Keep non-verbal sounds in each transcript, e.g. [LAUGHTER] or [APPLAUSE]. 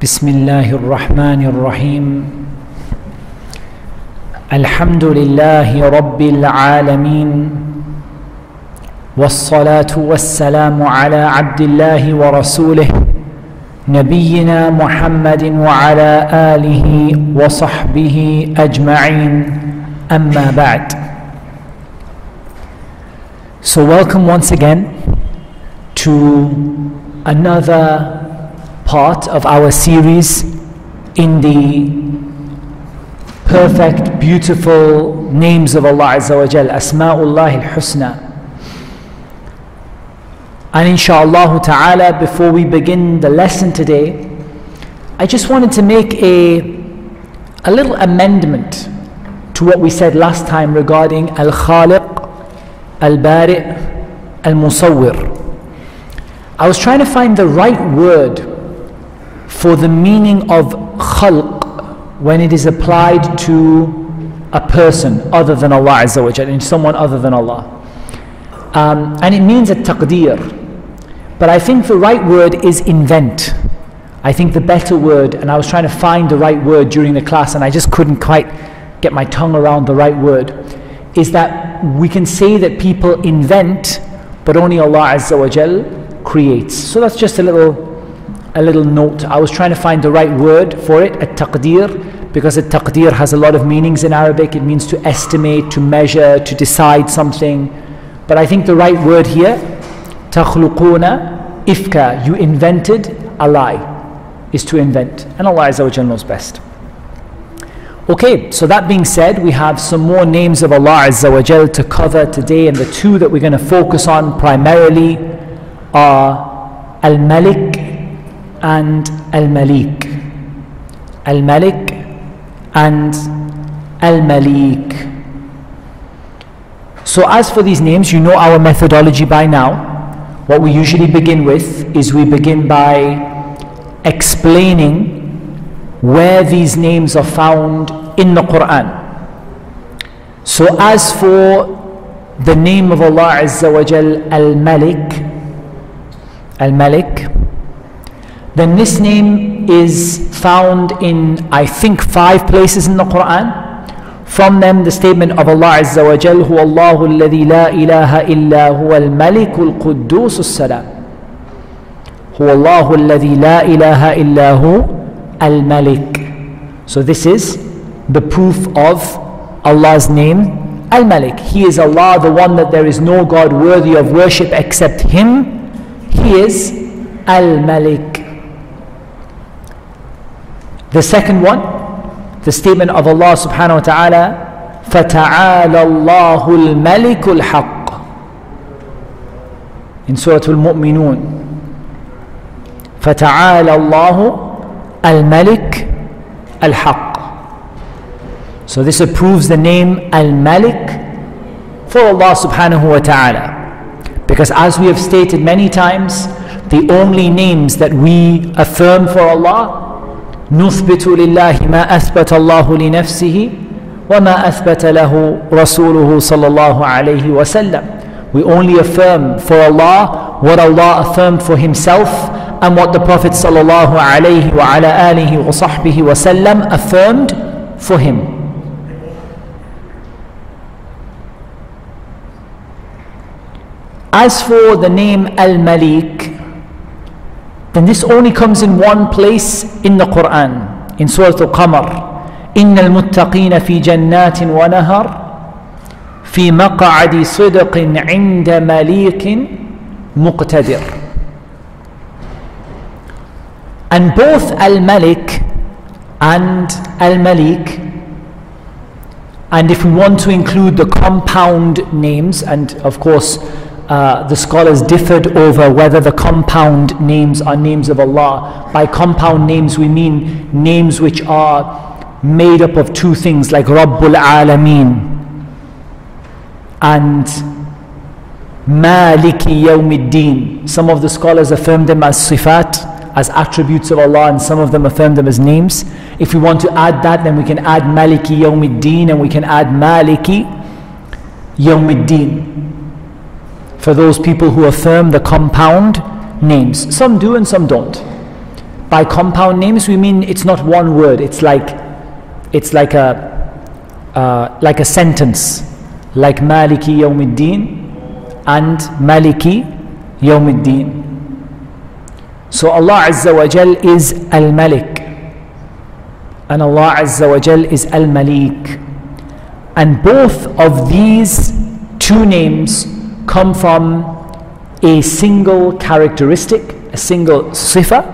بسم الله الرحمن الرحيم. الحمد لله رب العالمين والصلاة والسلام على عبد الله ورسوله نبينا محمد وعلى آله وصحبه أجمعين. أما بعد. So welcome once again to another part of our series in the perfect, beautiful names of Allah Azza wa Jal, Asma'ullah al-Husna. And inshallah ta'ala, before we begin the lesson today, I just wanted to make a, a little amendment to what we said last time regarding Al-Khaliq, Al-Bari' Al-Musawwir. I was trying to find the right word for the meaning of khalq when it is applied to a person other than Allah Azza wa and someone other than Allah. Um, and it means a taqdeer. But I think the right word is invent. I think the better word, and I was trying to find the right word during the class and I just couldn't quite get my tongue around the right word, is that we can say that people invent, but only Allah Azza wa creates. So that's just a little a little note. I was trying to find the right word for it, a taqdeer, because a taqdeer has a lot of meanings in Arabic. It means to estimate, to measure, to decide something. But I think the right word here, takhluquna ifka, you invented a lie, is to invent. And Allah wa knows best. Okay, so that being said, we have some more names of Allah Azza wa Jal to cover today, and the two that we're going to focus on primarily are Al Malik and Al Maleek. Al Malik and Al Maleek. So, as for these names, you know our methodology by now. What we usually begin with is we begin by explaining where these names are found in the Quran. So, as for the name of Allah Azza wa Jal, Al Malik, Al Malik, then this name is found in, I think, five places in the Quran. From them, the statement of Allah Azza wa Jal, هو الله الذي لا إله إلا هو الملك القدوس السلام. هو الله الذي لا إله إلا هو الملك. So this is the proof of Allah's name, Al-Malik. He is Allah, the one that there is no God worthy of worship except Him. He is Al-Malik. The second one, the statement of Allah subhanahu wa ta'ala, فَتَعَالَى اللَّهُ الْمَلِكُ الْحَقِّ In Surah Al-Mu'minun. فَتَعَالَى اللَّهُ الْمَلِكُ الْحَقِّ So this approves the name Al-Malik for Allah subhanahu wa ta'ala. Because as we have stated many times, the only names that we affirm for Allah نثبت لله ما أثبت الله لنفسه وما أثبت له رسوله صلى الله عليه وسلم We only affirm for Allah what Allah affirmed for Himself and what the Prophet صلى الله عليه وعلى آله وصحبه وسلم affirmed for Him. As for the name Al-Malik, then this only comes in one place in the Quran, in Surah Al-Qamar. إن المتقين في جنات ونهر في مقعد صدق عند مليك مقتدر. And both Al-Malik and Al-Maleek and if we want to include the compound names and of course uh, the scholars differed over whether the compound names are names of Allah. By compound names, we mean names which are made up of two things, like Rabbul Alameen and Maliki Yawmiddin. Some of the scholars affirm them as sifat, as attributes of Allah, and some of them affirm them as names. If we want to add that, then we can add Maliki Yawmiddin and we can add Maliki Yawmiddin for those people who affirm the compound names. Some do and some don't. by compound names we mean it's not one word it's like it's like a uh, like a sentence like maliki yawmiddin and maliki yawmiddin so Allah Azza wa Jal is Al-Malik and Allah Azza wa Jal is Al-Maleek and both of these two names come from a single characteristic, a single sifa,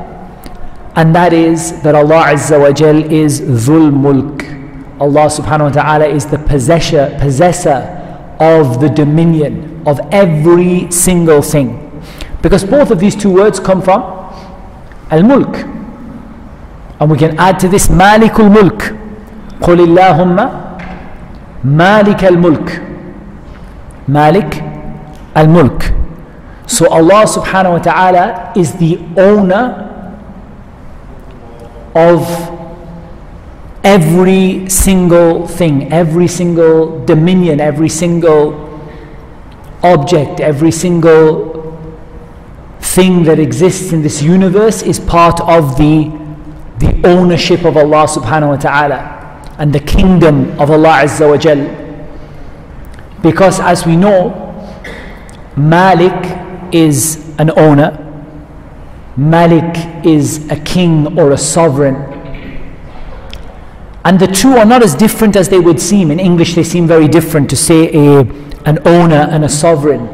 and that is that Allah Azza wa Jal is Dhul Mulk. Allah subhanahu wa ta'ala is the possessor, possessor of the dominion of every single thing. Because both of these two words come from Al Mulk. And we can add to this Malikul Mulk. قل اللهم مالك الملك Malik al-Mulk. So Allah subhanahu wa ta'ala is the owner of every single thing, every single dominion, every single object, every single thing that exists in this universe is part of the, the ownership of Allah subhanahu wa ta'ala and the kingdom of Allah Azza wa Jal. Because as we know, Malik is an owner, Malik is a king or a sovereign. And the two are not as different as they would seem. In English, they seem very different to say a, an owner and a sovereign.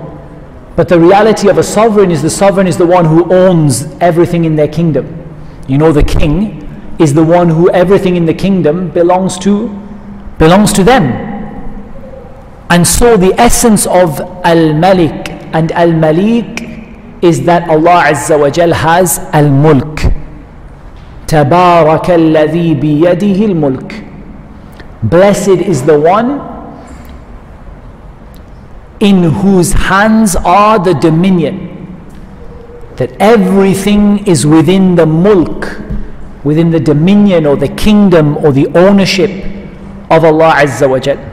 But the reality of a sovereign is the sovereign is the one who owns everything in their kingdom. You know, the king is the one who everything in the kingdom belongs to belongs to them and so the essence of al-malik and Al Maleek is that Allah Azza wa Jal has Al Mulk. Tabarak alladhi biyadihi al Mulk. Blessed is the one in whose hands are the dominion. That everything is within the mulk, within the dominion or the kingdom or the ownership of Allah Azza wa Jalla.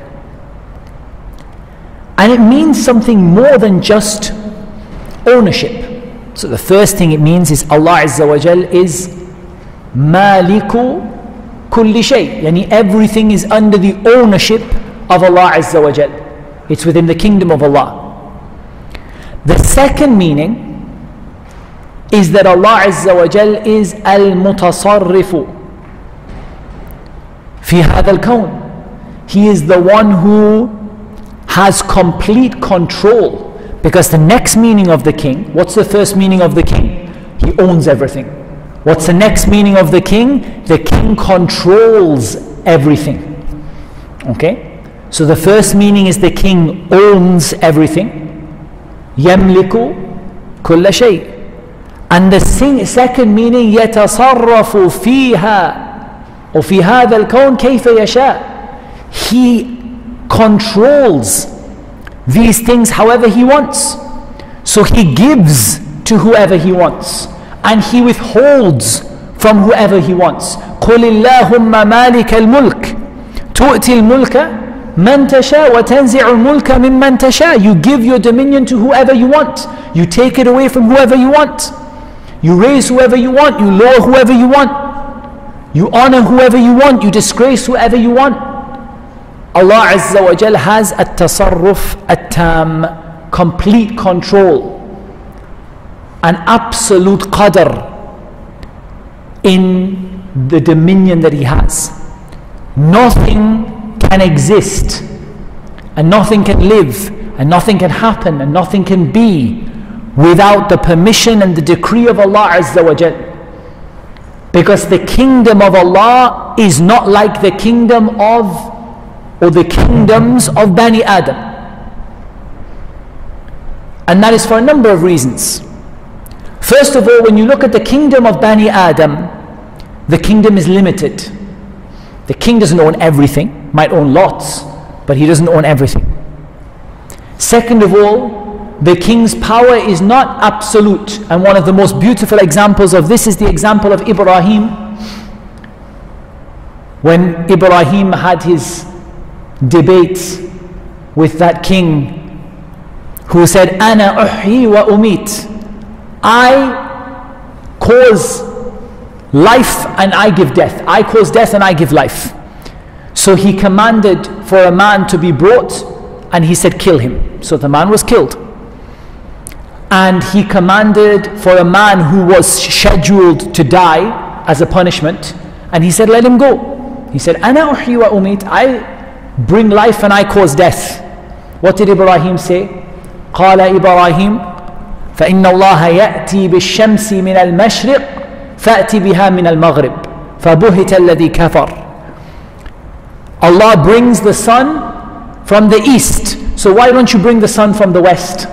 And it means something more than just ownership. So the first thing it means is Allah Azza wa Jal is Maliku kulli shay. Yani everything is under the ownership of Allah Azza wa Jal. It's within the kingdom of Allah. The second meaning is that Allah Azza wa Jal is al-mutasarrifu fi hadha al-kawn. He is the one who has complete control because the next meaning of the king, what's the first meaning of the king? He owns everything. What's the next meaning of the king? The king controls everything. Okay? So the first meaning is the king owns everything. يملك كل شيء and the second meaning يتصرف فيها وفي هذا الكون كيف يشاء He controls these things however he wants. So he gives to whoever he wants and he withholds from whoever he wants. قل اللهم مالك الملك تؤتي الملك من تشاء وتنزع الملك ممن تشاء. You give your dominion to whoever you want. You take it away from whoever you want. You raise whoever you want, you lower whoever you want, you honor whoever you want, you disgrace whoever you want. Allah Azza wa Jal has a tasarruf at-tam, complete control, an absolute qadr in the dominion that He has. Nothing can exist, and nothing can live, and nothing can happen, and nothing can be without the permission and the decree of Allah Azza wa Jal. Because the kingdom of Allah is not like the kingdom of or the kingdoms of Bani Adam. And that is for a number of reasons. First of all, when you look at the kingdom of Bani Adam, the kingdom is limited. The king doesn't own everything, might own lots, but he doesn't own everything. Second of all, the king's power is not absolute. And one of the most beautiful examples of this is the example of Ibrahim. When Ibrahim had his debate with that king who said, Ana uhyi wa umit. I cause life and I give death. I cause death and I give life. So he commanded for a man to be brought and he said, Kill him. So the man was killed. And he commanded for a man who was scheduled to die as a punishment and he said, Let him go. He said, Ana uhyi wa umit. I bring life and I cause death. What did Ibrahim say? قال إبراهيم فإن الله يأتي بالشمس من المشرق فأتي بها من المغرب فبهت الذي كفر Allah brings the sun from the east so why don't you bring the sun from the west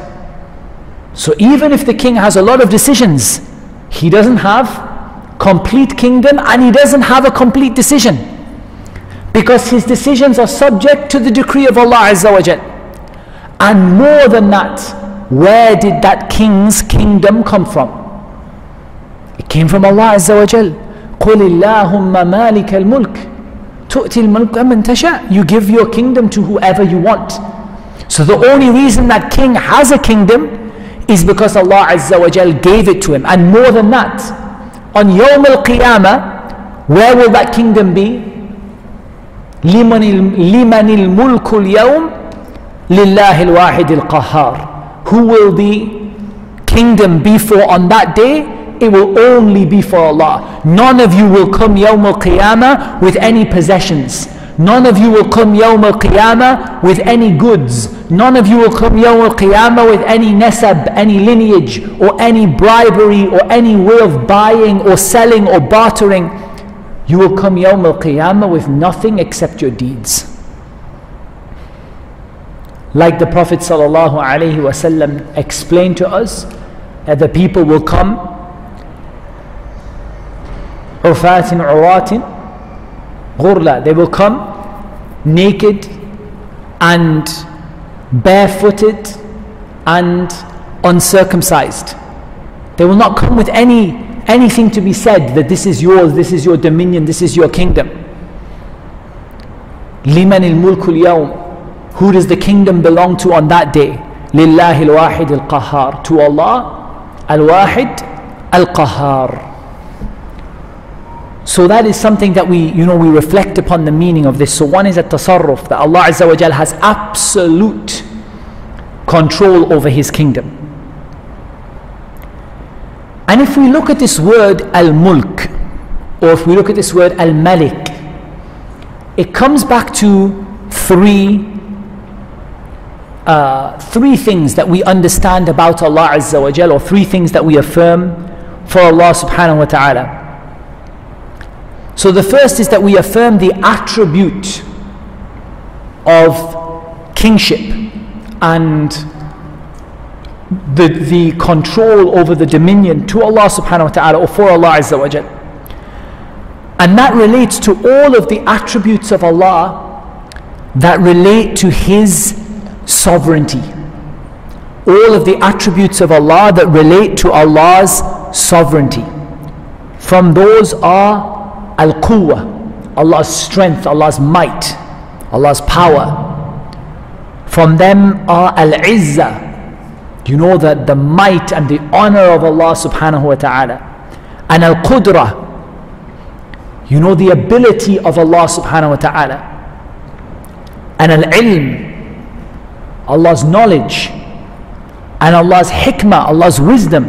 so even if the king has a lot of decisions he doesn't have complete kingdom and he doesn't have a complete decision because his decisions are subject to the decree of Allah Azza wa Jal. And more than that, where did that king's kingdom come from? It came from Allah Azza wa Jal. قل اللهم مالك الملك تؤتي الملك من تشاء You give your kingdom to whoever you want. So the only reason that king has a kingdom is because Allah Azza wa Jal gave it to him. And more than that, on Yawm al-Qiyamah, where will that kingdom be? لمن لمن الملك اليوم لله الواحد qahar who will the kingdom be for on that day it will only be for Allah none of you will come يوم القيامة with any possessions None of you will come يوم القيامة with any goods. None of you will come يوم القيامة with any نسب any lineage, or any bribery, or any way of buying, or selling, or bartering. You will come Yawm al Qiyamah with nothing except your deeds. Like the Prophet ﷺ explained to us, that the people will come Urfatin Uratin Ghurla. They will come naked and barefooted and uncircumcised. They will not come with any anything to be said that this is yours, this is your dominion, this is your kingdom. Al mulkul yawm. Who does the kingdom belong to on that day? Wahid al qahar. To Allah al qahar. So that is something that we, you know, we reflect upon the meaning of this. So one is at tasarruf, that Allah Azza wa has absolute control over His kingdom. And if we look at this word al mulk, or if we look at this word al malik, it comes back to three. Uh, three things that we understand about Allah Azza wa Jal, or three things that we affirm for Allah subhanahu wa ta'ala. So the first is that we affirm the attribute of kingship and the, the control over the dominion to Allah subhanahu wa ta'ala or for Allah Azza wa Jal. And that relates to all of the attributes of Allah that relate to His sovereignty. All of the attributes of Allah that relate to Allah's sovereignty. From those are Al Quwwah, Allah's strength, Allah's might, Allah's power. From them are Al Izzah, you know that the might and the honor of Allah subhanahu wa ta'ala. And al qudra, you know the ability of Allah subhanahu wa ta'ala. And al ilm, Allah's knowledge. And Allah's hikmah, Allah's wisdom.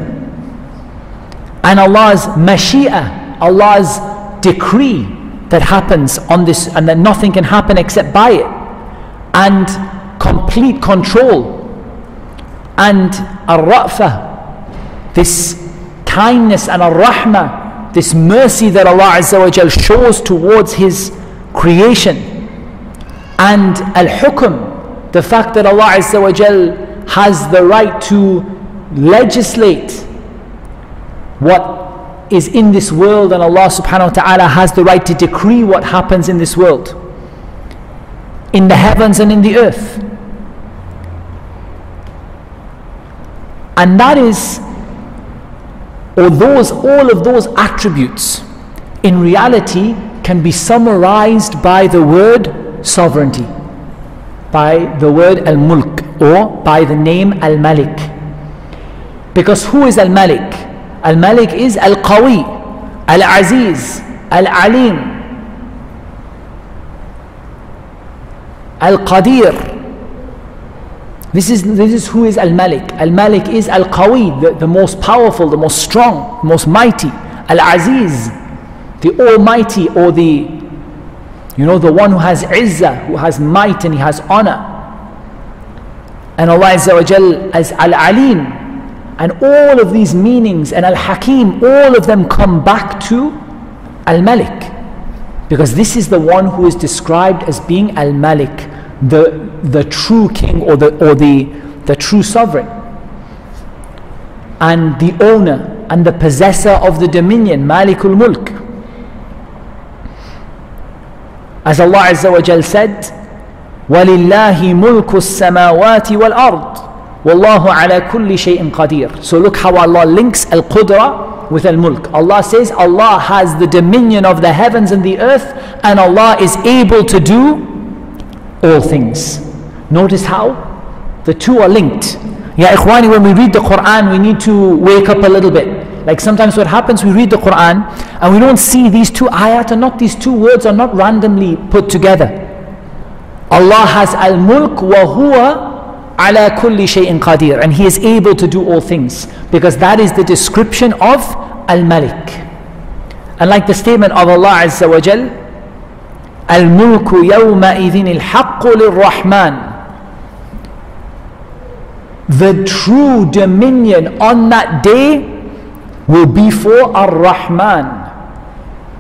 And Allah's mashi'ah, Allah's decree that happens on this, and that nothing can happen except by it. And complete control and ar-ra'fa, this kindness and ar-rahmah, this mercy that Allah Azza wa Jal shows towards His creation, and al-hukm, the fact that Allah Azza wa Jal has the right to legislate what is in this world and Allah subhanahu wa ta'ala has the right to decree what happens in this world. In the heavens and in the earth And that is, or those, all of those attributes in reality can be summarized by the word sovereignty, by the word al mulk, or by the name al malik. Because who is al malik? Al malik is al qawi, Al-Aziz, Al-Alim, Al-Qadir. This is, this is who is Al-Malik. Al-Malik is Al-Qawi, the, the most powerful, the most strong, most mighty. Al-Aziz, the Almighty or the, you know, the one who has izzah, who has might and he has honor. And Allah Azza wa Jal as Al-Alim. And all of these meanings and Al-Hakim, all of them come back to Al-Malik. Because this is the one who is described as being Al Malik, the, the true king or, the, or the, the true sovereign, and the owner and the possessor of the dominion, Malikul Mulk. As Allah Azza wa Jal said, وَلِلَّهِ مُلْكُ السَّمَاوَاتِ وَالْأَرْضِ وَاللَّهُ عَلَى كُلِّ شَيْءٍ قَدِيرٌ So look how Allah links Al-Qudra with al mulk. Allah says Allah has the dominion of the heavens and the earth, and Allah is able to do all things. Notice how the two are linked. Ya ikhwani, when we read the Quran, we need to wake up a little bit. Like sometimes what happens, we read the Quran and we don't see these two ayat and not these two words are not randomly put together. Allah has al mulk wa huwa ala kulli shay'in qadir and he is able to do all things because that is the description of al-malik and like the statement of Allah azza wa jal yawma idhin al-haqqu lir-rahman the true dominion on that day will be for ar-rahman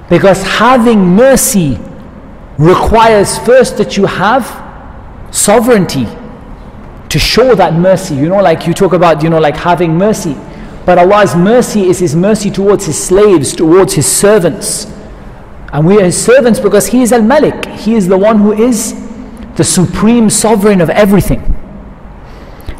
because having mercy requires first that you have sovereignty to show that mercy. You know, like you talk about, you know, like having mercy. But Allah's mercy is His mercy towards His slaves, towards His servants. And we are His servants because He is Al Malik. He is the one who is the supreme sovereign of everything.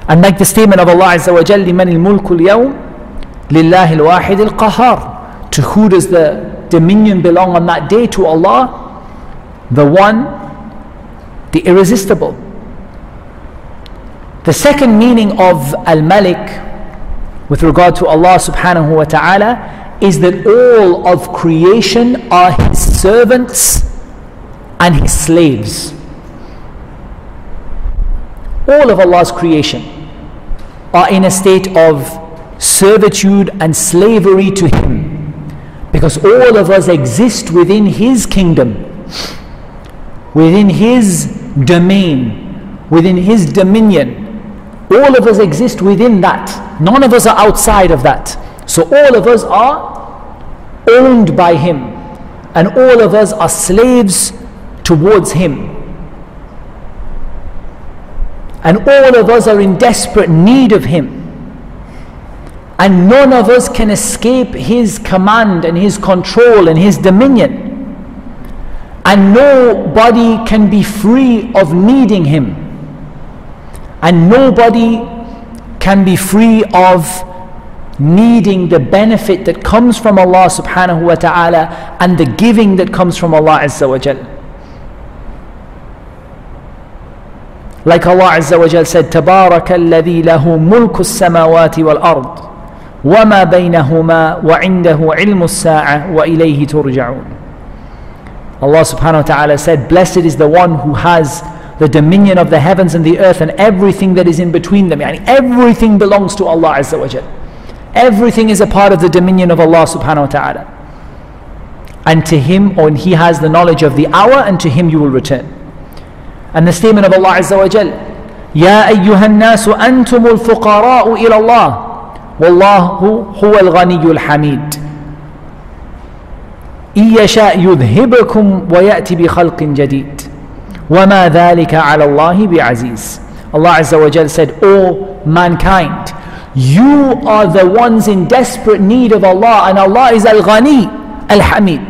And like the statement of Allah Azza wa Jal, لِمَنِ الْمُلْكُ الْيَوْمِ لِلَّهِ الْوَاحِدِ الْقَهَارِ To who does the dominion belong on that day? To Allah, the one, the irresistible. The second meaning of Al Malik with regard to Allah subhanahu wa ta'ala is that all of creation are His servants and His slaves. All of Allah's creation are in a state of servitude and slavery to Him because all of us exist within His kingdom, within His domain, within His dominion. All of us exist within that. None of us are outside of that. So all of us are owned by Him. And all of us are slaves towards Him. And all of us are in desperate need of Him. And none of us can escape His command and His control and His dominion. And nobody can be free of needing Him and nobody can be free of needing the benefit that comes from Allah subhanahu wa ta'ala and the giving that comes from Allah azza wa jal. Like Allah azza wa jal said, تبارك الذي له ملك السماوات والأرض وما بينهما وعنده علم الساعة وإليه ترجعون. Allah subhanahu wa ta'ala said, Blessed is the one who has the dominion of the heavens and the earth and everything that is in between them. Yani everything belongs to Allah Azza wa Jal. Everything is a part of the dominion of Allah subhanahu wa ta'ala. And to Him, or He has the knowledge of the hour, and to Him you will return. And the statement of Allah Azza wa Jal, يا أيها الناس أنتم الفقراء إلى الله والله هو الغني الحميد إن يشاء يذهبكم ويأتي بخلق جديد وَمَا ذَلِكَ عَلَى اللَّهِ بِعَزِيزٍ Allah Azza wa Jal said, O mankind, you are the ones in desperate need of Allah and Allah is Al-Ghani, Al-Hamid.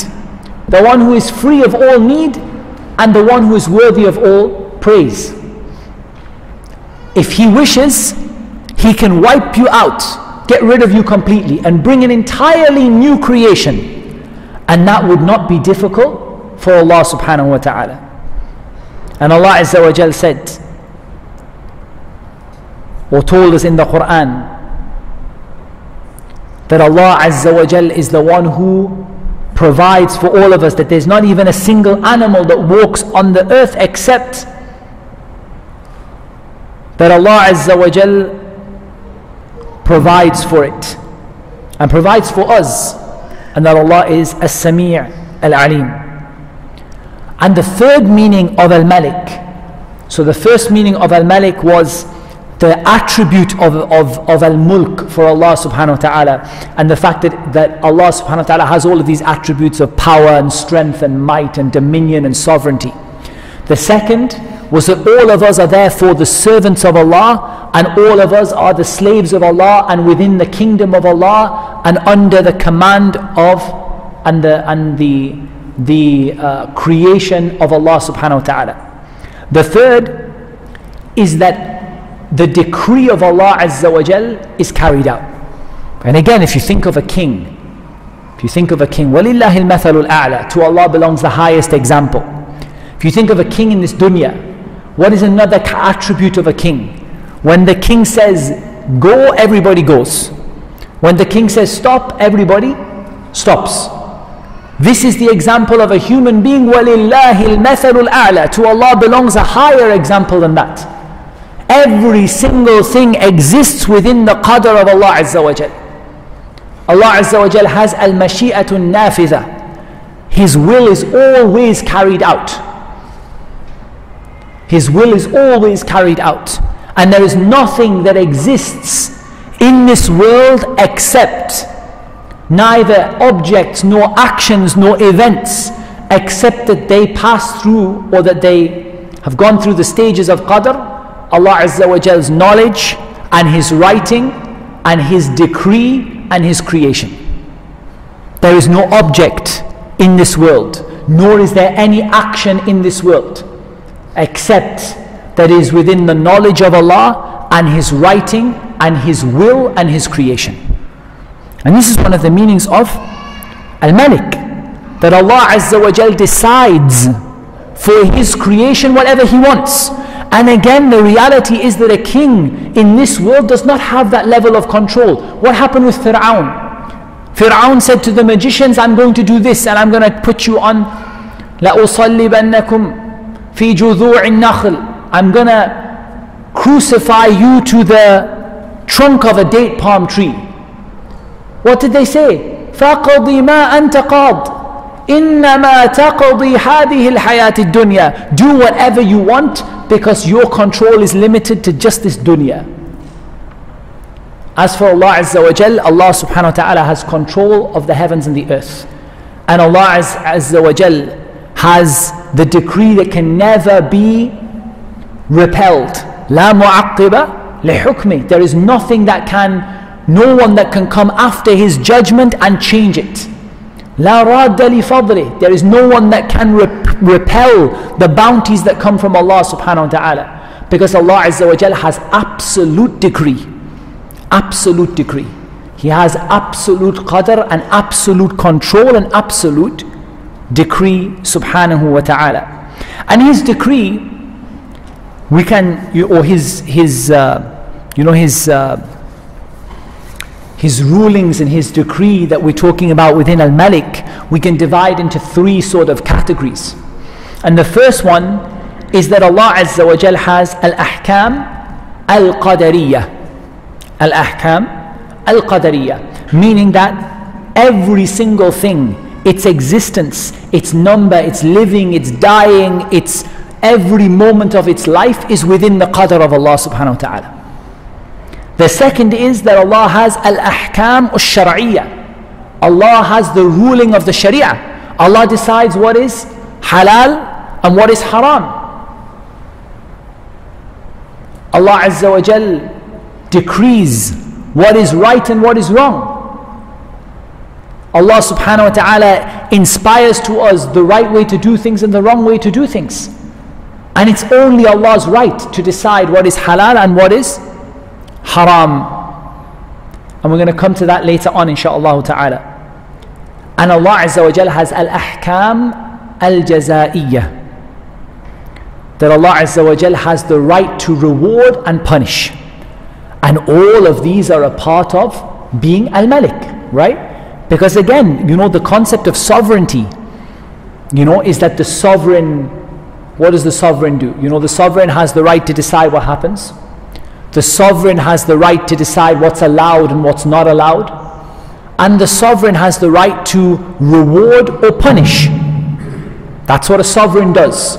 The one who is free of all need and the one who is worthy of all praise. If He wishes, He can wipe you out, get rid of you completely and bring an entirely new creation. And that would not be difficult for Allah subhanahu wa ta'ala. And Allah Azza wa Jal said, or told us in the Quran, that Allah Azza wa Jal is the one who provides for all of us that there's not even a single animal that walks on the earth except that Allah Azza wa Jal provides for it and provides for us and that Allah is As-Sami' Al-Alim. And the third meaning of Al-Malik, so the first meaning of Al-Malik was the attribute of, of, of al-mulk for Allah subhanahu wa ta'ala and the fact that, that Allah subhanahu wa ta'ala has all of these attributes of power and strength and might and dominion and sovereignty. The second was that all of us are therefore the servants of Allah and all of us are the slaves of Allah and within the kingdom of Allah and under the command of and the, and the, the uh, creation of Allah subhanahu wa ta'ala. The third is that the decree of Allah Azza wa Jal is carried out. And again, if you think of a king, if you think of a king, وَلِلَّهِ الْمَثَلُ الْأَعْلَى To Allah belongs the highest example. If you think of a king in this dunya, what is another attribute of a king? When the king says, go, everybody goes. When the king says, stop, everybody stops. This is the example of a human being. وَلِلَّهِ الْمَثَلُ الْأَعْلَى To Allah belongs a higher example than that. Every single thing exists within the qadr of Allah Azza wa Jal. Allah Azza wa Jal has al-mashi'atun nafiza. His will is always carried out. His will is always carried out. And there is nothing that exists in this world except neither objects nor actions nor events except that they pass through or that they have gone through the stages of qadr Allah Azza wa Jal's knowledge and His writing and His decree and His creation. There is no object in this world, nor is there any action in this world, except that is within the knowledge of Allah and His writing and His will and His creation. And this is one of the meanings of Al Malik, that Allah Azza wa Jal decides for His creation whatever He wants. And again, the reality is that a king in this world does not have that level of control. What happened with Fir'aun? Fir'aun said to the magicians, I'm going to do this and I'm going to put you on لَأُصَلِّبَنَّكُمْ فِي جُذُوعِ النَّخْلِ I'm going to crucify you to the trunk of a date palm tree. What did they say? فَقَضِ مَا أَنْتَ قَاضٍ إنما تقضي هذه الحياة الدنيا do whatever you want because your control is limited to just this dunya as for Allah Azza wa Jal Allah subhanahu wa ta'ala has control of the heavens and the earth and Allah Azza wa Jal has the decree that can never be repelled لا معقب لحكمه there is nothing that can no one that can come after his judgment and change it There is no one that can rep- repel the bounties that come from Allah subhanahu wa ta'ala. Because Allah Azza wa Jal has absolute decree. Absolute decree. He has absolute qadr and absolute control and absolute decree subhanahu wa ta'ala. And his decree, we can, or his, his uh, you know, his uh, his rulings and his decree that we're talking about within Al Malik, we can divide into three sort of categories. And the first one is that Allah Azza wa Jal has Al Ahkam Al Qadariyah. Al Ahkam Al Qadariyah. Meaning that every single thing, its existence, its number, its living, its dying, its every moment of its life is within the qadr of Allah subhanahu wa ta'ala. The second is that Allah has al-ahkam al-shar'iyyah. Allah has the ruling of the sharia. Allah decides what is halal and what is haram. Allah Azza wa Jal decrees what is right and what is wrong. Allah subhanahu wa ta'ala inspires to us the right way to do things and the wrong way to do things. And it's only Allah's right to decide what is halal and what is haram. And we're going to come to that later on, inshaAllah ta'ala. And Allah Azza wa Jal has al ahkam al jaza'iyyah. That Allah Azza wa Jal has the right to reward and punish. And all of these are a part of being al malik, right? Because again, you know, the concept of sovereignty, you know, is that the sovereign, what does the sovereign do? You know, the sovereign has the right to decide what happens. The sovereign has the right to decide what's allowed and what's not allowed. And the sovereign has the right to reward or punish. That's what a sovereign does.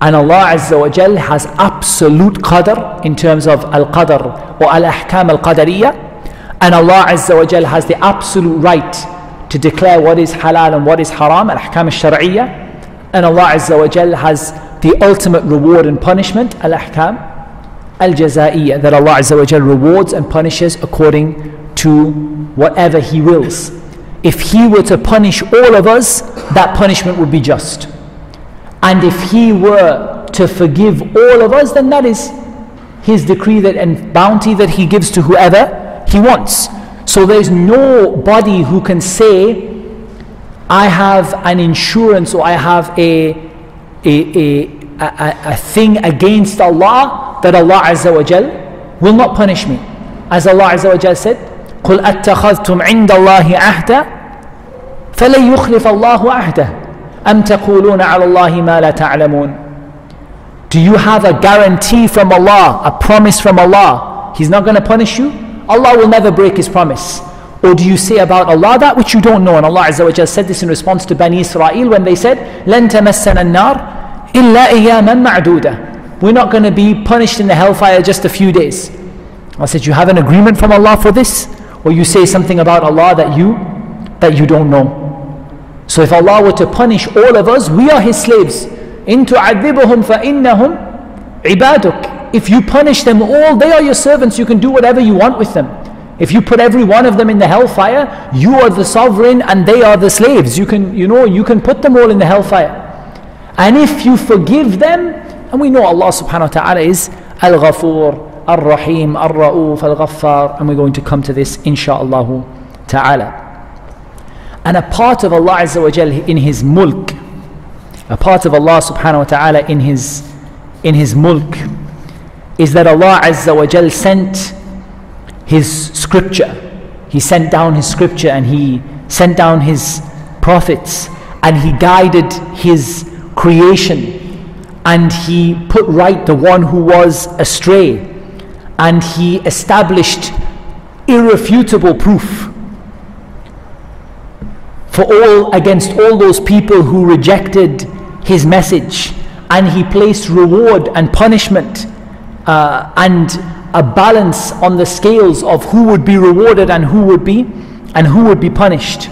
And Allah Azza wa Jal has absolute qadr in terms of al qadr or al ahkam al qadariyah. And Allah Azza wa Jal has the absolute right to declare what is halal and what is haram, al ahkam al shar'iyyah. And Allah Azza wa Jal has the ultimate reward and punishment, al ahkam al-jaza'iyya that Allah Azza wa Jal rewards and punishes according to whatever He wills. If He were to punish all of us, that punishment would be just. And if He were to forgive all of us, then that is His decree that and bounty that He gives to whoever He wants. So there is nobody who can say, I have an insurance or I have a, a, a, a, a thing against Allah that Allah Azza wa Jal will not punish me. As Allah Azza wa Jal said, قُلْ أَتَّخَذْتُمْ عِنْدَ اللَّهِ عَهْدًا فَلَنْ يُخْلِفَ اللَّهُ عَهْدَهُ أَمْ تَقُولُونَ عَلَى اللَّهِ مَا لَا تَعْلَمُونَ Do you have a guarantee from Allah, a promise from Allah? He's not going to punish you? Allah will never break His promise. Or do you say about Allah that which you don't know? And Allah Azza wa Jal said this in response to Bani Israel when they said, لَن تَمَسَّنَا النَّارِ إِلَّا إِيَّامًا مَعْدُودًا we're not going to be punished in the hellfire just a few days. I said, You have an agreement from Allah for this? Or you say something about Allah that you that you don't know. So if Allah were to punish all of us, we are His slaves. In tu'adhibuhum fa'innahum ibaduk. If you punish them all, they are your servants. You can do whatever you want with them. If you put every one of them in the hellfire, you are the sovereign and they are the slaves. You can, you know, you can put them all in the hellfire. And if you forgive them, and we know Allah subhanahu wa ta'ala is Al-Ghafoor, Al-Rahim, Al-Ra'uf, Al-Ghaffar. And we're going to come to this insha'Allah ta'ala. And a part of Allah Azza wa Jal in His mulk, a part of Allah subhanahu wa ta'ala in His, in His mulk, is that Allah Azza wa Jal sent His scripture. He sent down His scripture and He sent down His prophets and He guided His creation and he put right the one who was astray. And he established irrefutable proof for all against all those people who rejected his message. And he placed reward and punishment uh, and a balance on the scales of who would be rewarded and who would be and who would be punished.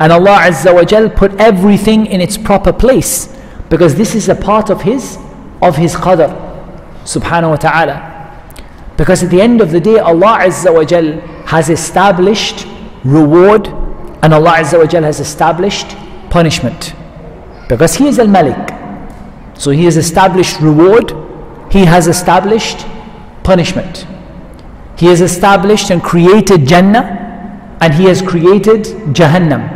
And Allah Azza wa put everything in its proper place because this is a part of his of his qadr subhanahu wa ta'ala. Because at the end of the day Allah Azza wa Jal has established reward and Allah Azza wa Jal has established punishment. Because he is al-malik. So he has established reward he has established punishment. He has established and created jannah and he has created jahannam.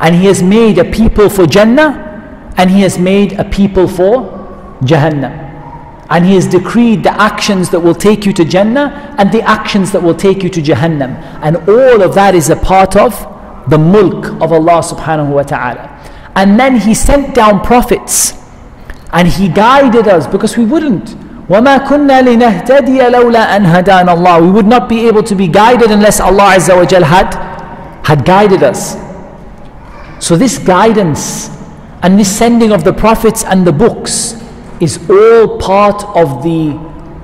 And he has made a people for jannah and he has made a people for Jahannam. And he has decreed the actions that will take you to Jannah and the actions that will take you to Jahannam. And all of that is a part of the mulk of Allah subhanahu wa ta'ala. And then he sent down prophets and he guided us because we wouldn't. وَمَا كُنَّا لِنَهْتَدِيَ لَوْلَا أَنْ هَدَانَ اللَّهُ We would not be able to be guided unless Allah Azza wa Jal had, had guided us. So this guidance and this sending of the prophets and the books is all part of the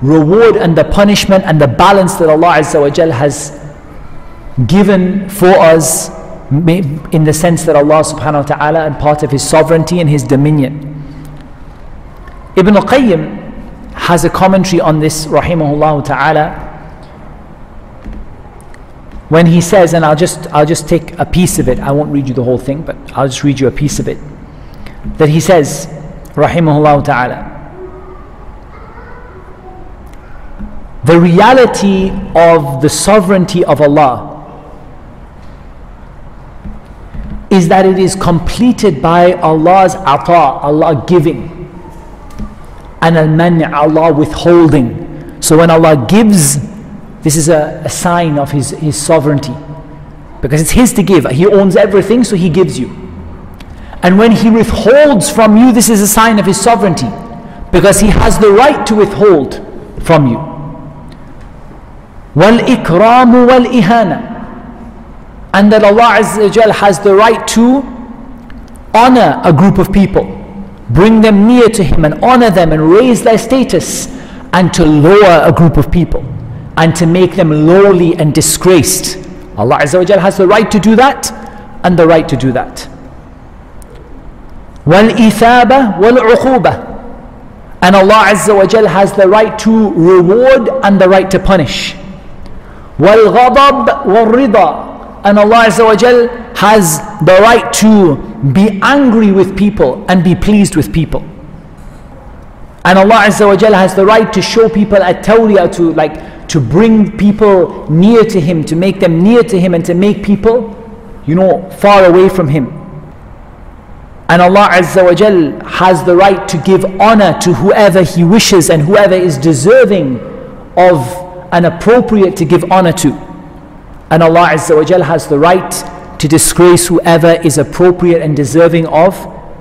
reward and the punishment and the balance that Allah Azza has given for us in the sense that Allah subhanahu wa ta'ala and part of his sovereignty and his dominion. Ibn al-Qayyim has a commentary on this rahimahullah ta'ala when he says and I'll just I'll just take a piece of it I won't read you the whole thing but I'll just read you a piece of it that he says, rahimahullah ta'ala, the reality of the sovereignty of Allah is that it is completed by Allah's ata, Allah giving, and al mani, Allah withholding. So when Allah gives, this is a, a sign of His, His sovereignty. because it's His to give. He owns everything, so He gives you. And when He withholds from you, this is a sign of His sovereignty, because He has the right to withhold from you. وَالْإِكْرَامُ وَالْإِهَانَةِ And that Allah Azza has the right to honor a group of people, bring them near to Him and honor them and raise their status, and to lower a group of people and to make them lowly and disgraced. Allah Azza has the right to do that and the right to do that. وَالْإِثَابَةِ وَالْعُقُوبَةِ And Allah Azza has the right to reward and the right to punish. وَالْغَضَبِ وَالرِّضَى And Allah Azza has the right to be angry with people and be pleased with people. And Allah Azza has the right to show people at tawliya to like to bring people near to Him, to make them near to Him and to make people, you know, far away from Him. And Allah Azza wa Jal has the right to give honor to whoever He wishes and whoever is deserving of and appropriate to give honor to. And Allah Azza wa Jal has the right to disgrace whoever is appropriate and deserving of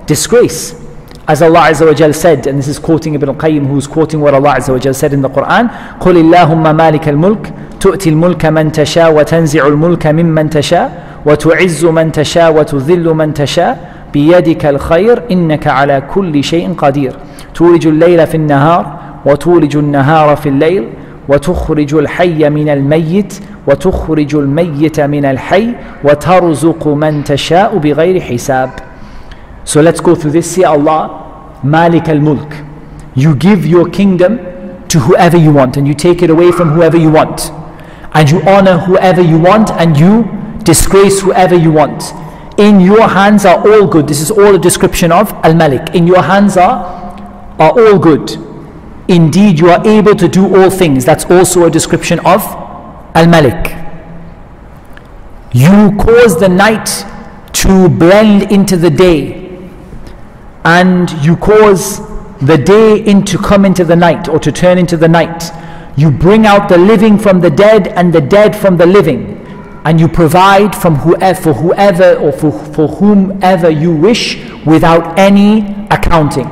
disgrace. As Allah Azza wa Jal said, and this is quoting Ibn al-Qayyim who's quoting what Allah Azza wa Jal said in the Quran, قُلِ اللَّهُمَّ مَالِكَ الْمُلْكِ تُؤْتِي الْمُلْكَ مَنْ تَشَاءُ وَتَنْزِعُ الْمُلْكَ مِمَّنْ تَشَاءُ وَتُعِزُّ مَنْ تَشَاءُ وَتُذِلُّ مَنْ تَشَاءُ بيدك الخير إنك على كل شيء قدير تولج الليل في النهار وتولج النهار في الليل وتخرج الحي من الميت وتخرج الميت من الحي وترزق من تشاء بغير حساب So let's go through this. See Allah, Malik al-Mulk. You give your kingdom to whoever you want and you take it away from whoever you want. And you honor whoever you want and you disgrace whoever you want. In your hands are all good. This is all a description of Al Malik. In your hands are, are all good. Indeed, you are able to do all things. That's also a description of Al Malik. You cause the night to blend into the day, and you cause the day into come into the night or to turn into the night. You bring out the living from the dead and the dead from the living and you provide from whoever, for whoever or for, for whomever you wish without any accounting.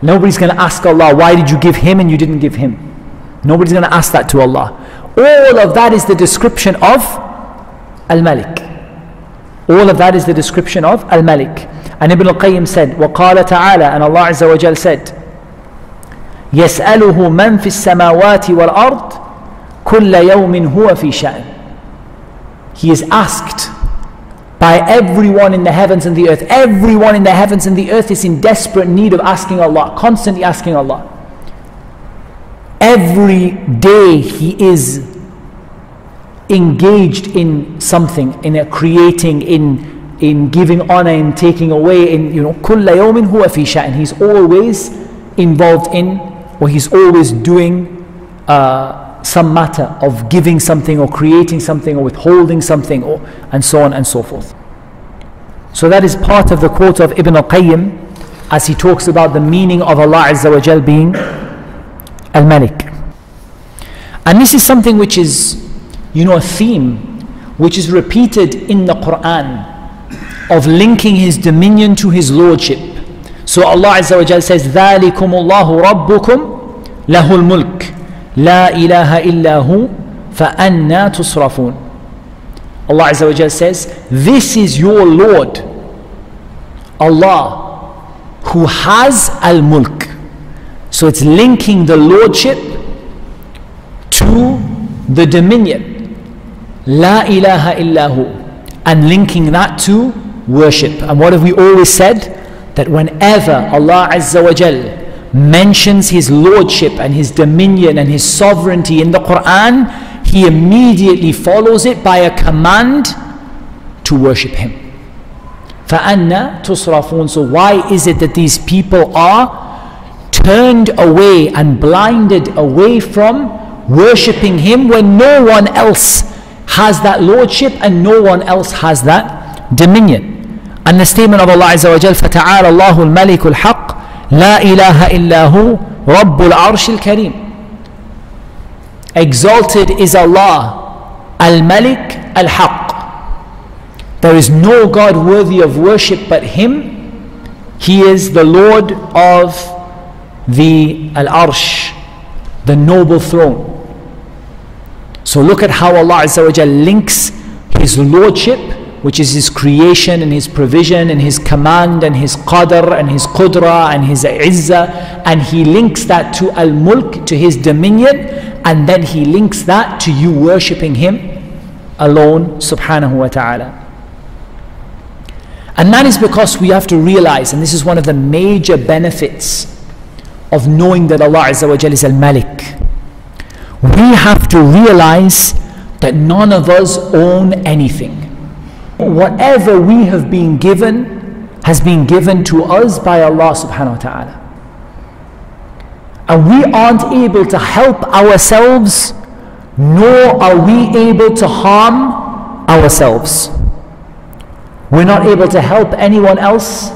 Nobody's going to ask Allah, why did you give him and you didn't give him? Nobody's going to ask that to Allah. All of that is the description of Al Malik. All of that is the description of Al Malik. And Ibn al Qayyim said, وقال تعالى, and Allah Azza wa Jal said, يسأله من في السماوات والأرض كل يوم هو في شأن he is asked by everyone in the heavens and the earth. Everyone in the heavens and the earth is in desperate need of asking Allah, constantly asking Allah. Every day he is engaged in something, in a creating, in in giving honor, in taking away, in you know, كل يوم هو في شأن. He's always involved in, or he's always doing. Uh, some matter of giving something or creating something or withholding something or, and so on and so forth. So that is part of the quote of Ibn al-Qayyim as he talks about the meaning of Allah Azza wa Jal being Al-Malik. And this is something which is, you know, a theme which is repeated in the Quran of linking His dominion to His lordship. So Allah Azza wa Jal says, ذَلِكُمُ اللَّهُ رَبُّكُمْ لَهُ الْمُلْكُ La ilaha illahu fa'anna تصرفون. Allah Azza wa Jal says, This is your Lord, Allah, who has al mulk. So it's linking the Lordship to the dominion. La ilaha illahu. And linking that to worship. And what have we always said? That whenever Allah Azza wa Jalla mentions his lordship and his dominion and his sovereignty in the Quran, he immediately follows it by a command to worship him. فَأَنَّ تُصْرَفُونَ So why is it that these people are turned away and blinded away from worshipping him when no one else has that lordship and no one else has that dominion? And the statement of Allah Azza wa Jal, فَتَعَالَ اللَّهُ الْمَلِكُ الْحَقِّ لا إله إلا هو رب العرش الكريم. Exalted is Allah, Al Malik, Al Haqq. There is no God worthy of worship but Him. He is the Lord of the Al Arsh, the noble throne. So look at how Allah Azza wa links His Lordship which is His creation and His provision and His command and His qadr and His qudra and His izzah, and He links that to Al Mulk, to His dominion, and then He links that to you worshipping Him alone, subhanahu wa ta'ala. And that is because we have to realize, and this is one of the major benefits of knowing that Allah Azza wa is Al Malik we have to realize that none of us own anything. Whatever we have been given has been given to us by Allah subhanahu wa ta'ala. And we aren't able to help ourselves, nor are we able to harm ourselves. We're not able to help anyone else,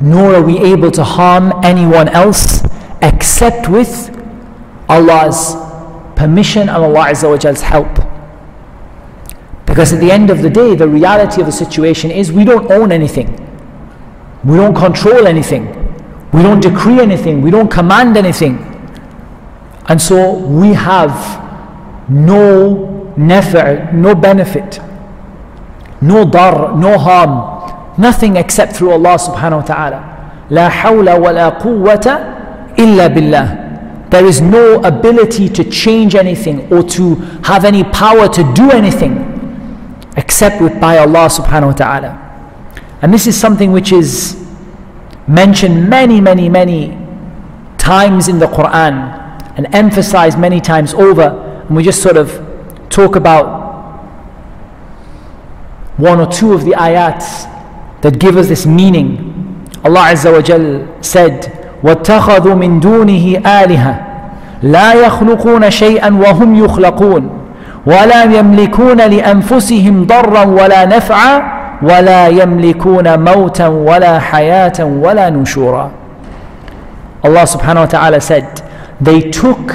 nor are we able to harm anyone else, except with Allah's permission and Allah Azza wa Jal's help. Because at the end of the day, the reality of the situation is we don't own anything, we don't control anything, we don't decree anything, we don't command anything. And so we have no nafir, no benefit, no dar, no harm, nothing except through Allah subhanahu wa ta'ala. La hawla wa la quwwata illa billah. There is no ability to change anything or to have any power to do anything except with by Allah subhanahu wa ta'ala. And this is something which is mentioned many, many, many times in the Quran and emphasized many times over. And we just sort of talk about one or two of the ayats that give us this meaning. Allah Azza wa Jal said, واتخذوا من دونه آلهة لا يخلقون شيئا وهم يخلقون ولا يملكون لأنفسهم ضرا ولا نفعا ولا يملكون موتا ولا حياة ولا نشورا Allah subhanahu wa ta'ala said they took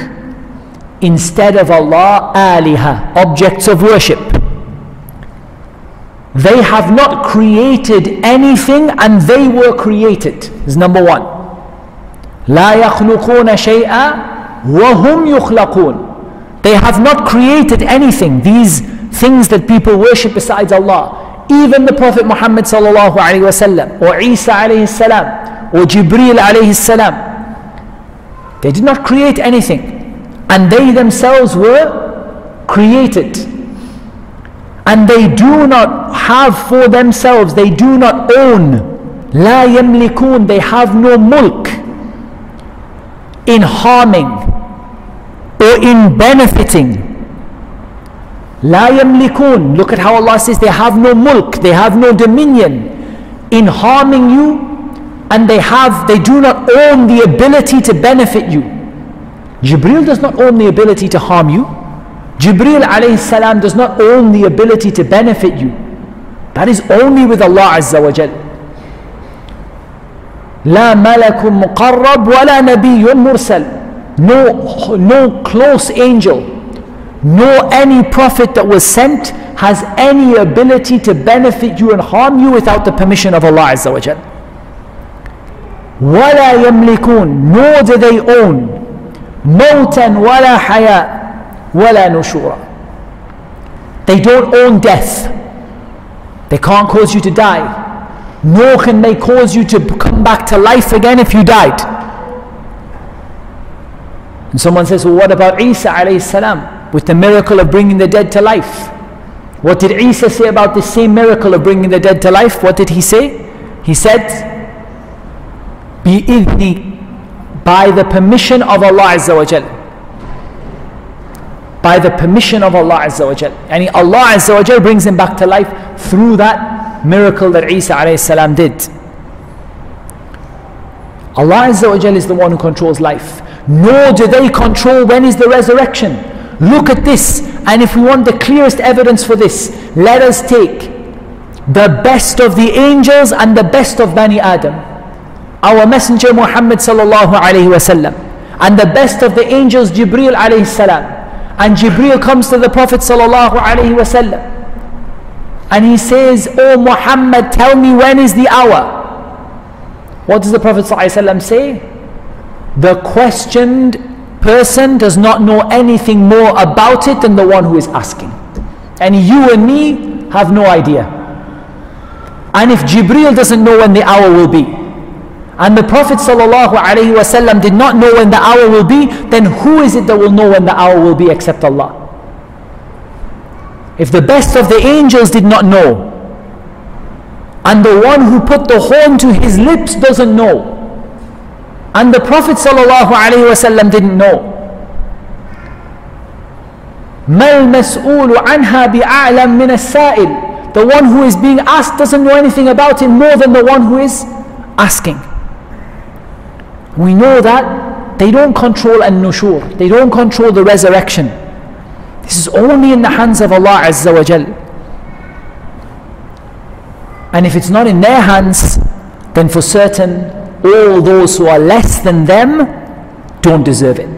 instead of Allah aliha objects of worship they have not created anything and they were created is number one لا يخلقون شيئا وهم يخلقون They have not created anything, these things that people worship besides Allah. Even the Prophet Muhammad sallallahu alayhi wasallam, or Isa alayhi salam, or Jibril alayhi salam. They did not create anything. And they themselves were created. And they do not have for themselves, they do not own. La yamlikun, they have no mulk in harming or in benefiting. La yamlikun. Look at how Allah says they have no mulk, they have no dominion in harming you, and they have they do not own the ability to benefit you. Jibril does not own the ability to harm you. Jibril alayhi salam does not own the ability to benefit you. That is only with Allah Azza wa Jalla. لا ملك مقرب ولا نبي مرسل no, no close angel no any prophet that was sent has any ability to benefit you and harm you without the permission of Allah Azza wa Jal. ولا يملكون nor do they own موتا ولا حياة ولا نشورا they don't own death they can't cause you to die nor can they cause you to come back to life again if you died. And someone says, well, what about Isa alayhi salam with the miracle of bringing the dead to life? What did Isa say about the same miracle of bringing the dead to life? What did he say? He said, بِإِذْنِ by the permission of Allah Azza wa Jal. By the permission of Allah Azza wa Jal. And Allah Azza wa Jal brings him back to life through that miracle that Isa alayhi did. Allah Azza wa Jal is the one who controls life. Nor do they control when is the resurrection. Look at this. And if we want the clearest evidence for this, let us take the best of the angels and the best of Bani Adam. Our Messenger Muhammad sallallahu alayhi wasallam. And the best of the angels Jibril alayhi salam. And Jibril comes to the Prophet sallallahu alayhi wasallam and he says, Oh Muhammad, tell me when is the hour? What does the Prophet ﷺ say? The questioned person does not know anything more about it than the one who is asking. And you and me have no idea. And if Jibreel doesn't know when the hour will be, and the Prophet ﷺ did not know when the hour will be, then who is it that will know when the hour will be except Allah? If the best of the angels did not know, and the one who put the horn to his lips doesn't know, and the Prophet ﷺ didn't know, ما المسؤول عنها بأعلم من السائل The one who is being asked doesn't know anything about it more than the one who is asking. We know that they don't control an-nushur. They don't control the resurrection. This is only in the hands of Allah Azza wa Jal. And if it's not in their hands, then for certain, all those who are less than them don't deserve it.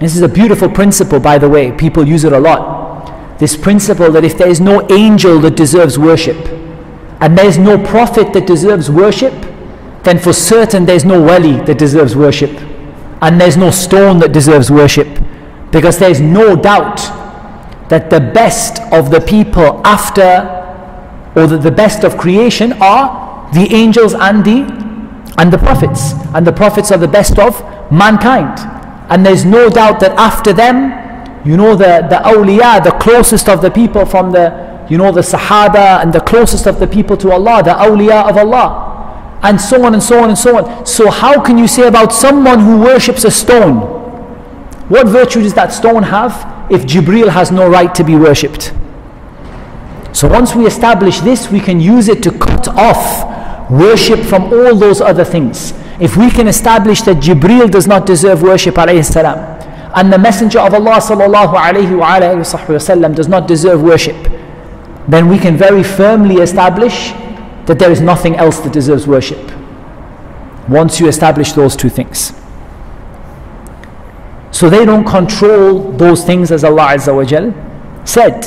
This is a beautiful principle, by the way. People use it a lot. This principle that if there is no angel that deserves worship, and there is no prophet that deserves worship, then for certain there's no wali that deserves worship, and there's no stone that deserves worship, because there's no doubt that the best of the people after, or that the best of creation are the angels and the and the prophets, and the prophets are the best of mankind. And there's no doubt that after them, you know the the awliya, the closest of the people from the you know the Sahaba and the closest of the people to Allah, the awliya of Allah, and so on and so on and so on. So how can you say about someone who worships a stone? What virtue does that stone have? if Jibreel has no right to be worshipped. So once we establish this, we can use it to cut off worship from all those other things. If we can establish that Jibreel does not deserve worship, and the Messenger of Allah sallallahu does not deserve worship, then we can very firmly establish that there is nothing else that deserves worship. Once you establish those two things. So they don't control those things as Allah said.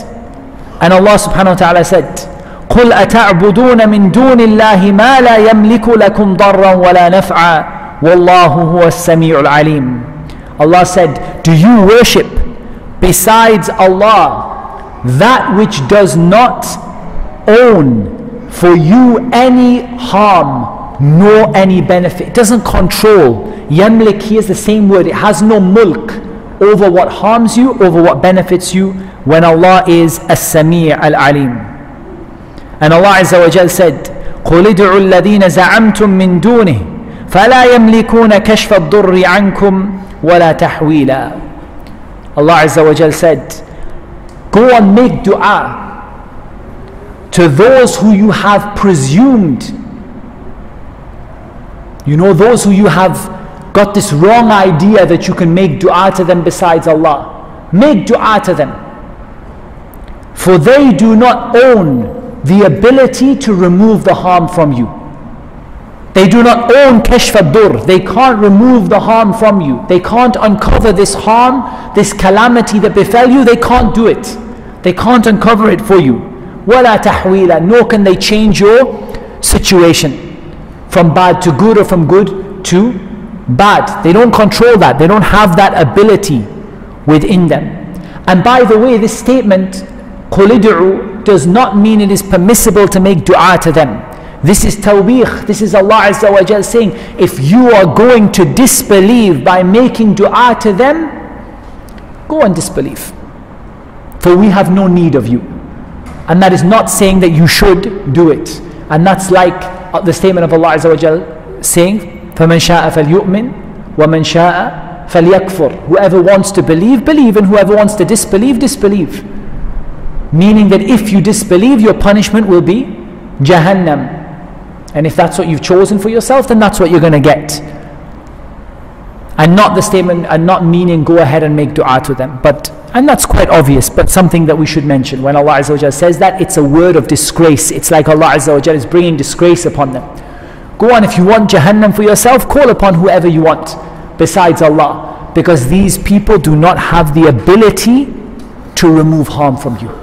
And Allah subhanahu wa ta'ala said, قل أتعبدون من دون الله ما لا يملك لكم ضرا ولا نفعا والله هو السميع العليم Allah said, Do you worship besides Allah that which does not own for you any harm nor any benefit? It doesn't control. Yamlik here is the same word. It has no mulk over what harms you, over what benefits you when Allah is As-Sami' Al-Alim. And Allah Azza wa Jal said, قُلِ ادْعُوا الَّذِينَ زَعَمْتُم مِّن دُونِهِ فَلَا يَمْلِكُونَ كَشْفَ الضُّرِّ عَنكُمْ وَلَا تَحْوِيلًا Allah Azza wa Jal said, Go and make dua to those who you have presumed. You know, those who you have got this wrong idea that you can make dua to them besides Allah. Make dua to them. For they do not own the ability to remove the harm from you. They do not own kashf dur. They can't remove the harm from you. They can't uncover this harm, this calamity that befell you. They can't do it. They can't uncover it for you. ولا تحويلا. Nor can they change your situation from bad to good or from good to bad. They don't control that. They don't have that ability within them. And by the way, this statement, قُلِدْعُ does not mean it is permissible to make dua to them. This is tawbih. This is Allah Azza wa Jal saying, if you are going to disbelieve by making dua to them, go and disbelieve. For we have no need of you. And that is not saying that you should do it. And that's like uh, the statement of Allah Azza wa Jal saying, فمن شاء فليؤمن ومن شاء فليكفر whoever wants to believe believe and whoever wants to disbelieve disbelieve meaning that if you disbelieve your punishment will be jahannam. And if that's what you've chosen for yourself then that's what you're going to get. And not the statement and not meaning go ahead and make dua to them. But and that's quite obvious but something that we should mention. When Allah Azza wa says that it's a word of disgrace. It's like Allah Azza wa is bringing disgrace upon them. Go on, if you want Jahannam for yourself, call upon whoever you want besides Allah. Because these people do not have the ability to remove harm from you.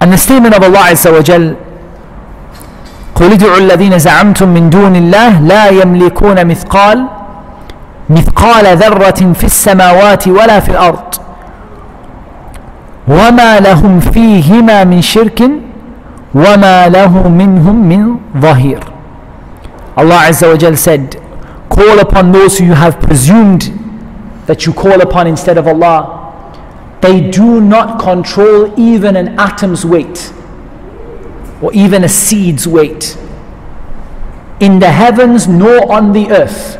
Of Allah Azza wa Jal, قل ادعوا الذين زعمتم من دون الله لا يملكون مثقال مثقال ذرة في السماوات ولا في الأرض وما لهم فيهما من شرك وما له منهم من ظهير Allah Azza wa Jal said call upon those who you have presumed that you call upon instead of Allah they do not control even an atom's weight or even a seed's weight in the heavens nor on the earth.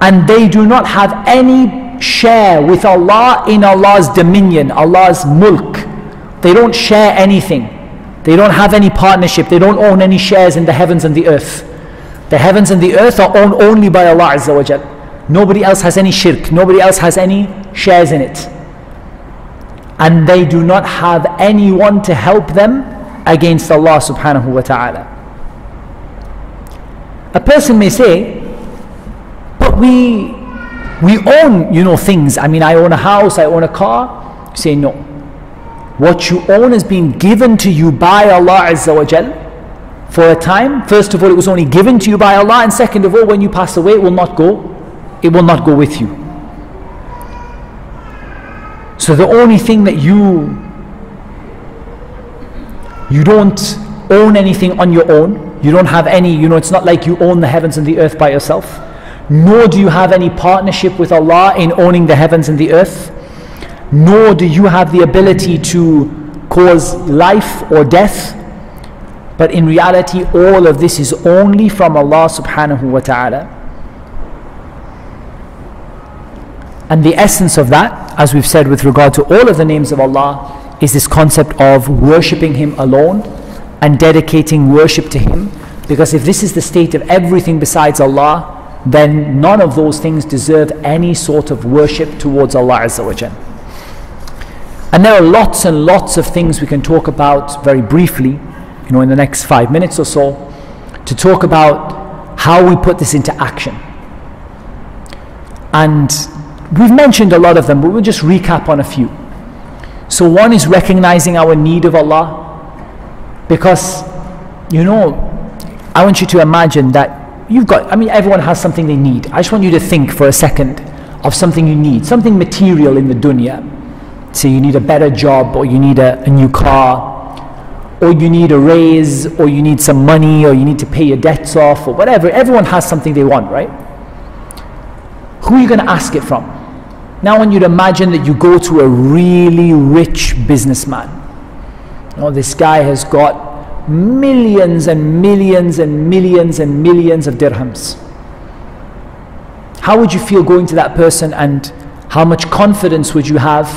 And they do not have any share with Allah in Allah's dominion, Allah's mulk. They don't share anything. They don't have any partnership. They don't own any shares in the heavens and the earth. The heavens and the earth are owned only by Allah wa. Nobody else has any shirk. Nobody else has any shares in it and they do not have anyone to help them against Allah subhanahu wa ta'ala. A person may say, but we we own, you know, things. I mean, I own a house, I own a car. You say no. What you own is being given to you by Allah Azza wa Jal for a time. First of all, it was only given to you by Allah, and second of all, when you pass away, it will not go, it will not go with you. So the only thing that you you don't own anything on your own. You don't have any, you know, it's not like you own the heavens and the earth by yourself. Nor do you have any partnership with Allah in owning the heavens and the earth. Nor do you have the ability to cause life or death. But in reality, all of this is only from Allah subhanahu wa ta'ala. And the essence of that, as we've said with regard to all of the names of Allah, is this concept of worshipping Him alone and dedicating worship to Him. Because if this is the state of everything besides Allah, then none of those things deserve any sort of worship towards Allah Azza wa. And there are lots and lots of things we can talk about very briefly, you know, in the next five minutes or so, to talk about how we put this into action. And We've mentioned a lot of them, but we'll just recap on a few. So, one is recognizing our need of Allah. Because, you know, I want you to imagine that you've got, I mean, everyone has something they need. I just want you to think for a second of something you need, something material in the dunya. Say you need a better job, or you need a, a new car, or you need a raise, or you need some money, or you need to pay your debts off, or whatever. Everyone has something they want, right? Who are you going to ask it from? Now, when you'd imagine that you go to a really rich businessman, know, this guy has got millions and millions and millions and millions of dirhams. How would you feel going to that person and how much confidence would you have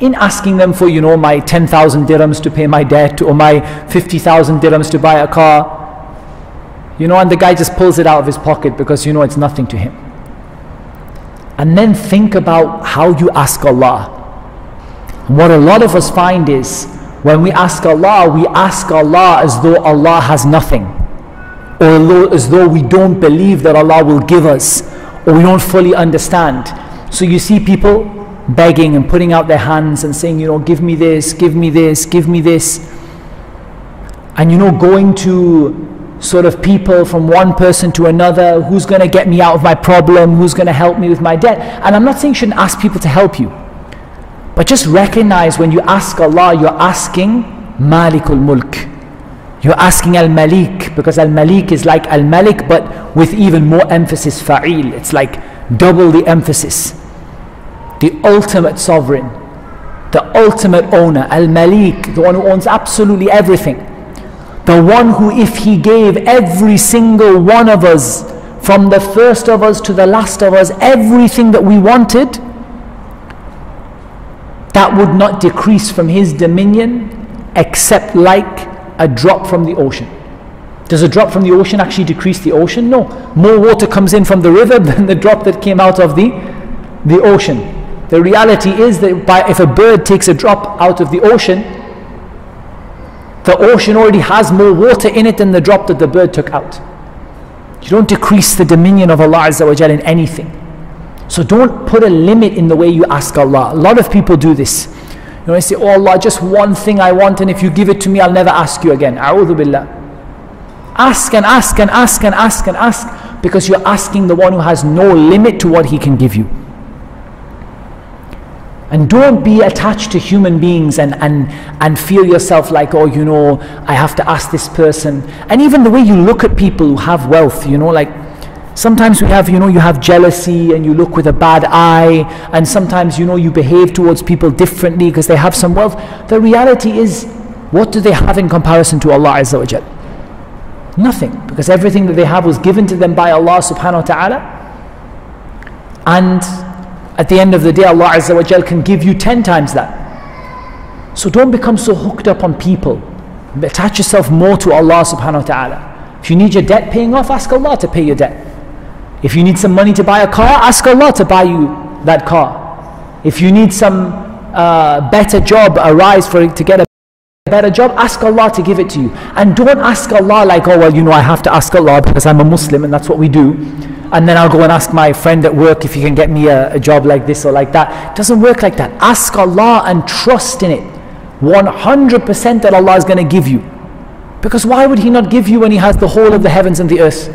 in asking them for, you know, my 10,000 dirhams to pay my debt or my 50,000 dirhams to buy a car? You know, and the guy just pulls it out of his pocket because, you know, it's nothing to him. And then think about how you ask Allah. What a lot of us find is when we ask Allah, we ask Allah as though Allah has nothing, or as though we don't believe that Allah will give us, or we don't fully understand. So you see people begging and putting out their hands and saying, you know, give me this, give me this, give me this. And you know, going to sort of people from one person to another who's going to get me out of my problem, who's going to help me with my debt. And I'm not saying you shouldn't ask people to help you. But just recognize when you ask Allah, you're asking Malikul Mulk. You're asking Al Malik because Al Maleek is like Al Malik but with even more emphasis, Fa'il. It's like double the emphasis. The ultimate sovereign, the ultimate owner, Al Malik, the one who owns absolutely everything. The one who, if He gave every single one of us, from the first of us to the last of us, everything that we wanted, that would not decrease from His dominion except like a drop from the ocean. Does a drop from the ocean actually decrease the ocean? No. More water comes in from the river [LAUGHS] than the drop that came out of the, the ocean. The reality is that by, if a bird takes a drop out of the ocean, the ocean already has more water in it than the drop that the bird took out. You don't decrease the dominion of Allah Azza wa Jal in anything. So don't put a limit in the way you ask Allah. A lot of people do this. You know, I say, Oh Allah, just one thing I want, and if you give it to me, I'll never ask you again. A'udhu billah. Ask and ask and ask and ask and ask because you're asking the one who has no limit to what he can give you. And don't be attached to human beings and, and, and feel yourself like, oh, you know, I have to ask this person. And even the way you look at people who have wealth, you know, like sometimes we have, you know, you have jealousy and you look with a bad eye. And sometimes, you know, you behave towards people differently because they have some wealth. The reality is, what do they have in comparison to Allah Azza wa Jal? Nothing. Because everything that they have was given to them by Allah subhanahu wa ta'ala. And at the end of the day, Allah Azza wa Jal can give you 10 times that. So don't become so hooked up on people. Attach yourself more to Allah subhanahu wa ta'ala. If you need your debt paying off, ask Allah to pay your debt. If you need some money to buy a car, ask Allah to buy you that car. If you need some uh, better job arise for to get a better job, ask Allah to give it to you. And don't ask Allah like, oh, well, you know, I have to ask Allah because I'm a Muslim and that's what we do and then I'll go and ask my friend at work if he can get me a, a job like this or like that. It doesn't work like that. Ask Allah and trust in it. 100% that Allah is going to give you. Because why would He not give you when He has the whole of the heavens and the earth?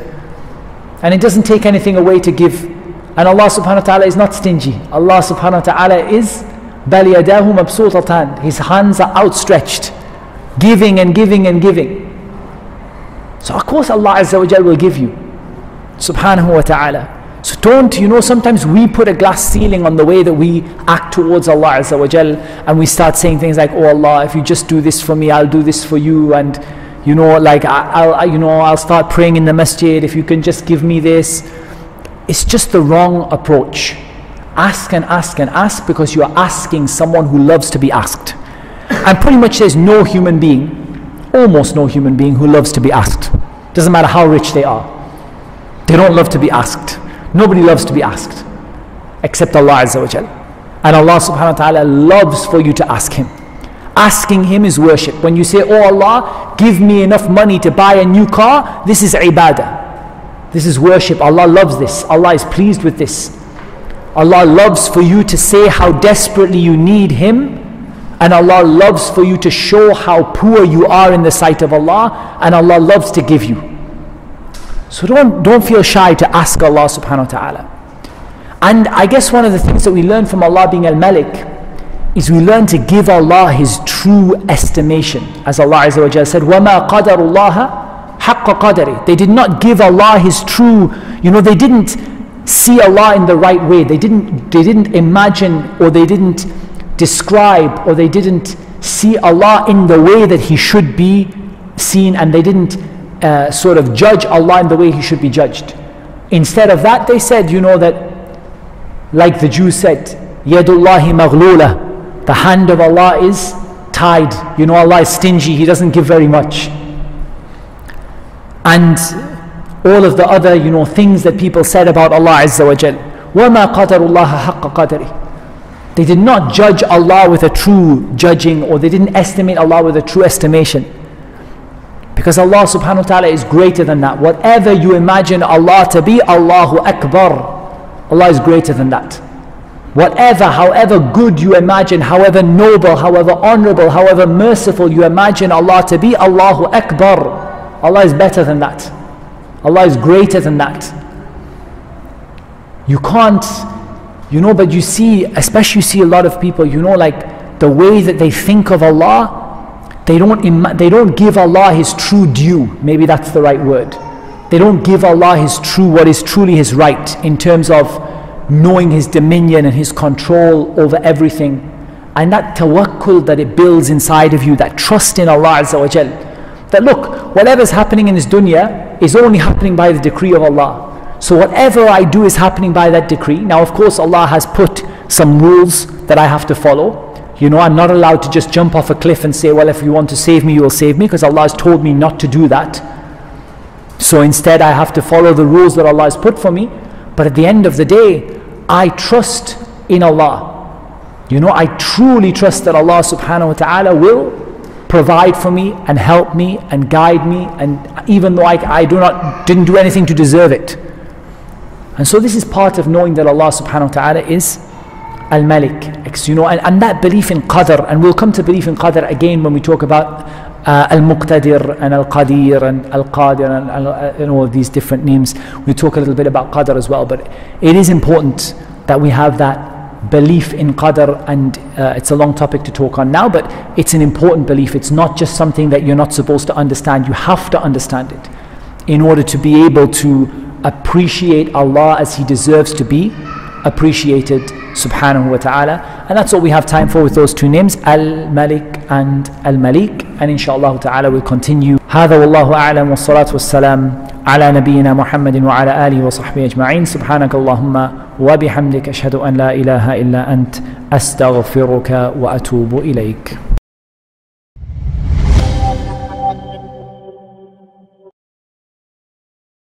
And it doesn't take anything away to give. And Allah subhanahu wa ta'ala is not stingy. Allah subhanahu wa ta'ala is بَلْ يَدَاهُ مَبْسُوطَتان His hands are outstretched. Giving and giving and giving. So of course Allah Azza wa will give you subhanahu wa ta'ala. So don't, you know, sometimes we put a glass ceiling on the way that we act towards Allah Azza wa Jal and we start saying things like, oh Allah, if you just do this for me, I'll do this for you and you know, like I'll, I, you know, I'll start praying in the masjid if you can just give me this. It's just the wrong approach. Ask and ask and ask because you are asking someone who loves to be asked. And pretty much there's no human being, almost no human being who loves to be asked. Doesn't matter how rich they are. They don't love to be asked. Nobody loves to be asked except Allah Azza wa Jal. And Allah subhanahu wa ta'ala loves for you to ask Him. Asking Him is worship. When you say, Oh Allah, give me enough money to buy a new car, this is ibadah. This is worship. Allah loves this. Allah is pleased with this. Allah loves for you to say how desperately you need Him. And Allah loves for you to show how poor you are in the sight of Allah. And Allah loves to give you. So don't, don't feel shy to ask Allah subhanahu wa ta'ala. And I guess one of the things that we learn from Allah being Al Malik is we learn to give Allah His true estimation. As Allah Azza wa said, وَمَا قَدَرُ اللَّهَ حَقَّ قَدَرِ They did not give Allah His true, you know, they didn't see Allah in the right way. They didn't, they didn't imagine or they didn't describe or they didn't see Allah in the way that He should be seen and they didn't uh, sort of judge Allah in the way He should be judged. Instead of that, they said, you know, that like the Jews said, Yadullahi maghlula, the hand of Allah is tied. You know, Allah is stingy, He doesn't give very much. And all of the other, you know, things that people said about Allah Azza wa Jal. وَمَا قَدَرُ اللَّهَ حَقَّ قَدَرِهِ They did not judge Allah with a true judging or they didn't estimate Allah with a true estimation. Because Allah subhanahu wa ta'ala is greater than that. Whatever you imagine Allah to be, Allahu Akbar. Allah is greater than that. Whatever, however good you imagine, however noble, however honorable, however merciful you imagine Allah to be, Allahu Akbar. Allah is better than that. Allah is greater than that. You can't, you know, but you see, especially you see a lot of people, you know, like the way that they think of Allah, they don't, Im- they don't give Allah His true due. Maybe that's the right word. They don't give Allah His true, what is truly His right in terms of knowing His dominion and His control over everything. And that tawakkul that it builds inside of you, that trust in Allah Azza wa Jal. That look, whatever's happening in this dunya is only happening by the decree of Allah. So whatever I do is happening by that decree. Now, of course, Allah has put some rules that I have to follow. You know, I'm not allowed to just jump off a cliff and say, well, if you want to save me, you will save me, because Allah has told me not to do that. So instead, I have to follow the rules that Allah has put for me. But at the end of the day, I trust in Allah. You know, I truly trust that Allah subhanahu wa ta'ala will provide for me and help me and guide me, and even though I, I do not, didn't do anything to deserve it. And so this is part of knowing that Allah subhanahu wa ta'ala is Al You know, and, and that belief in qadr, and we'll come to belief in qadr again when we talk about uh, al-muqtadir and al-qadir and al-qadir and, al- and all of these different names. We talk a little bit about qadr as well, but it is important that we have that belief in qadr and uh, it's a long topic to talk on now, but it's an important belief. It's not just something that you're not supposed to understand, you have to understand it in order to be able to appreciate Allah as He deserves to be appreciated subhanahu wa ta'ala and that's what we have time for with those two names Al-Malik and Al-Malik. And inshallah ta'ala we'll continue. هذا والله أعلم والصلاة والسلام على نبينا محمد وعلى آله وصحبه أجمعين سبحانك اللهم وبحمدك أشهد أن لا إله إلا أنت أستغفرك وأتوب إليك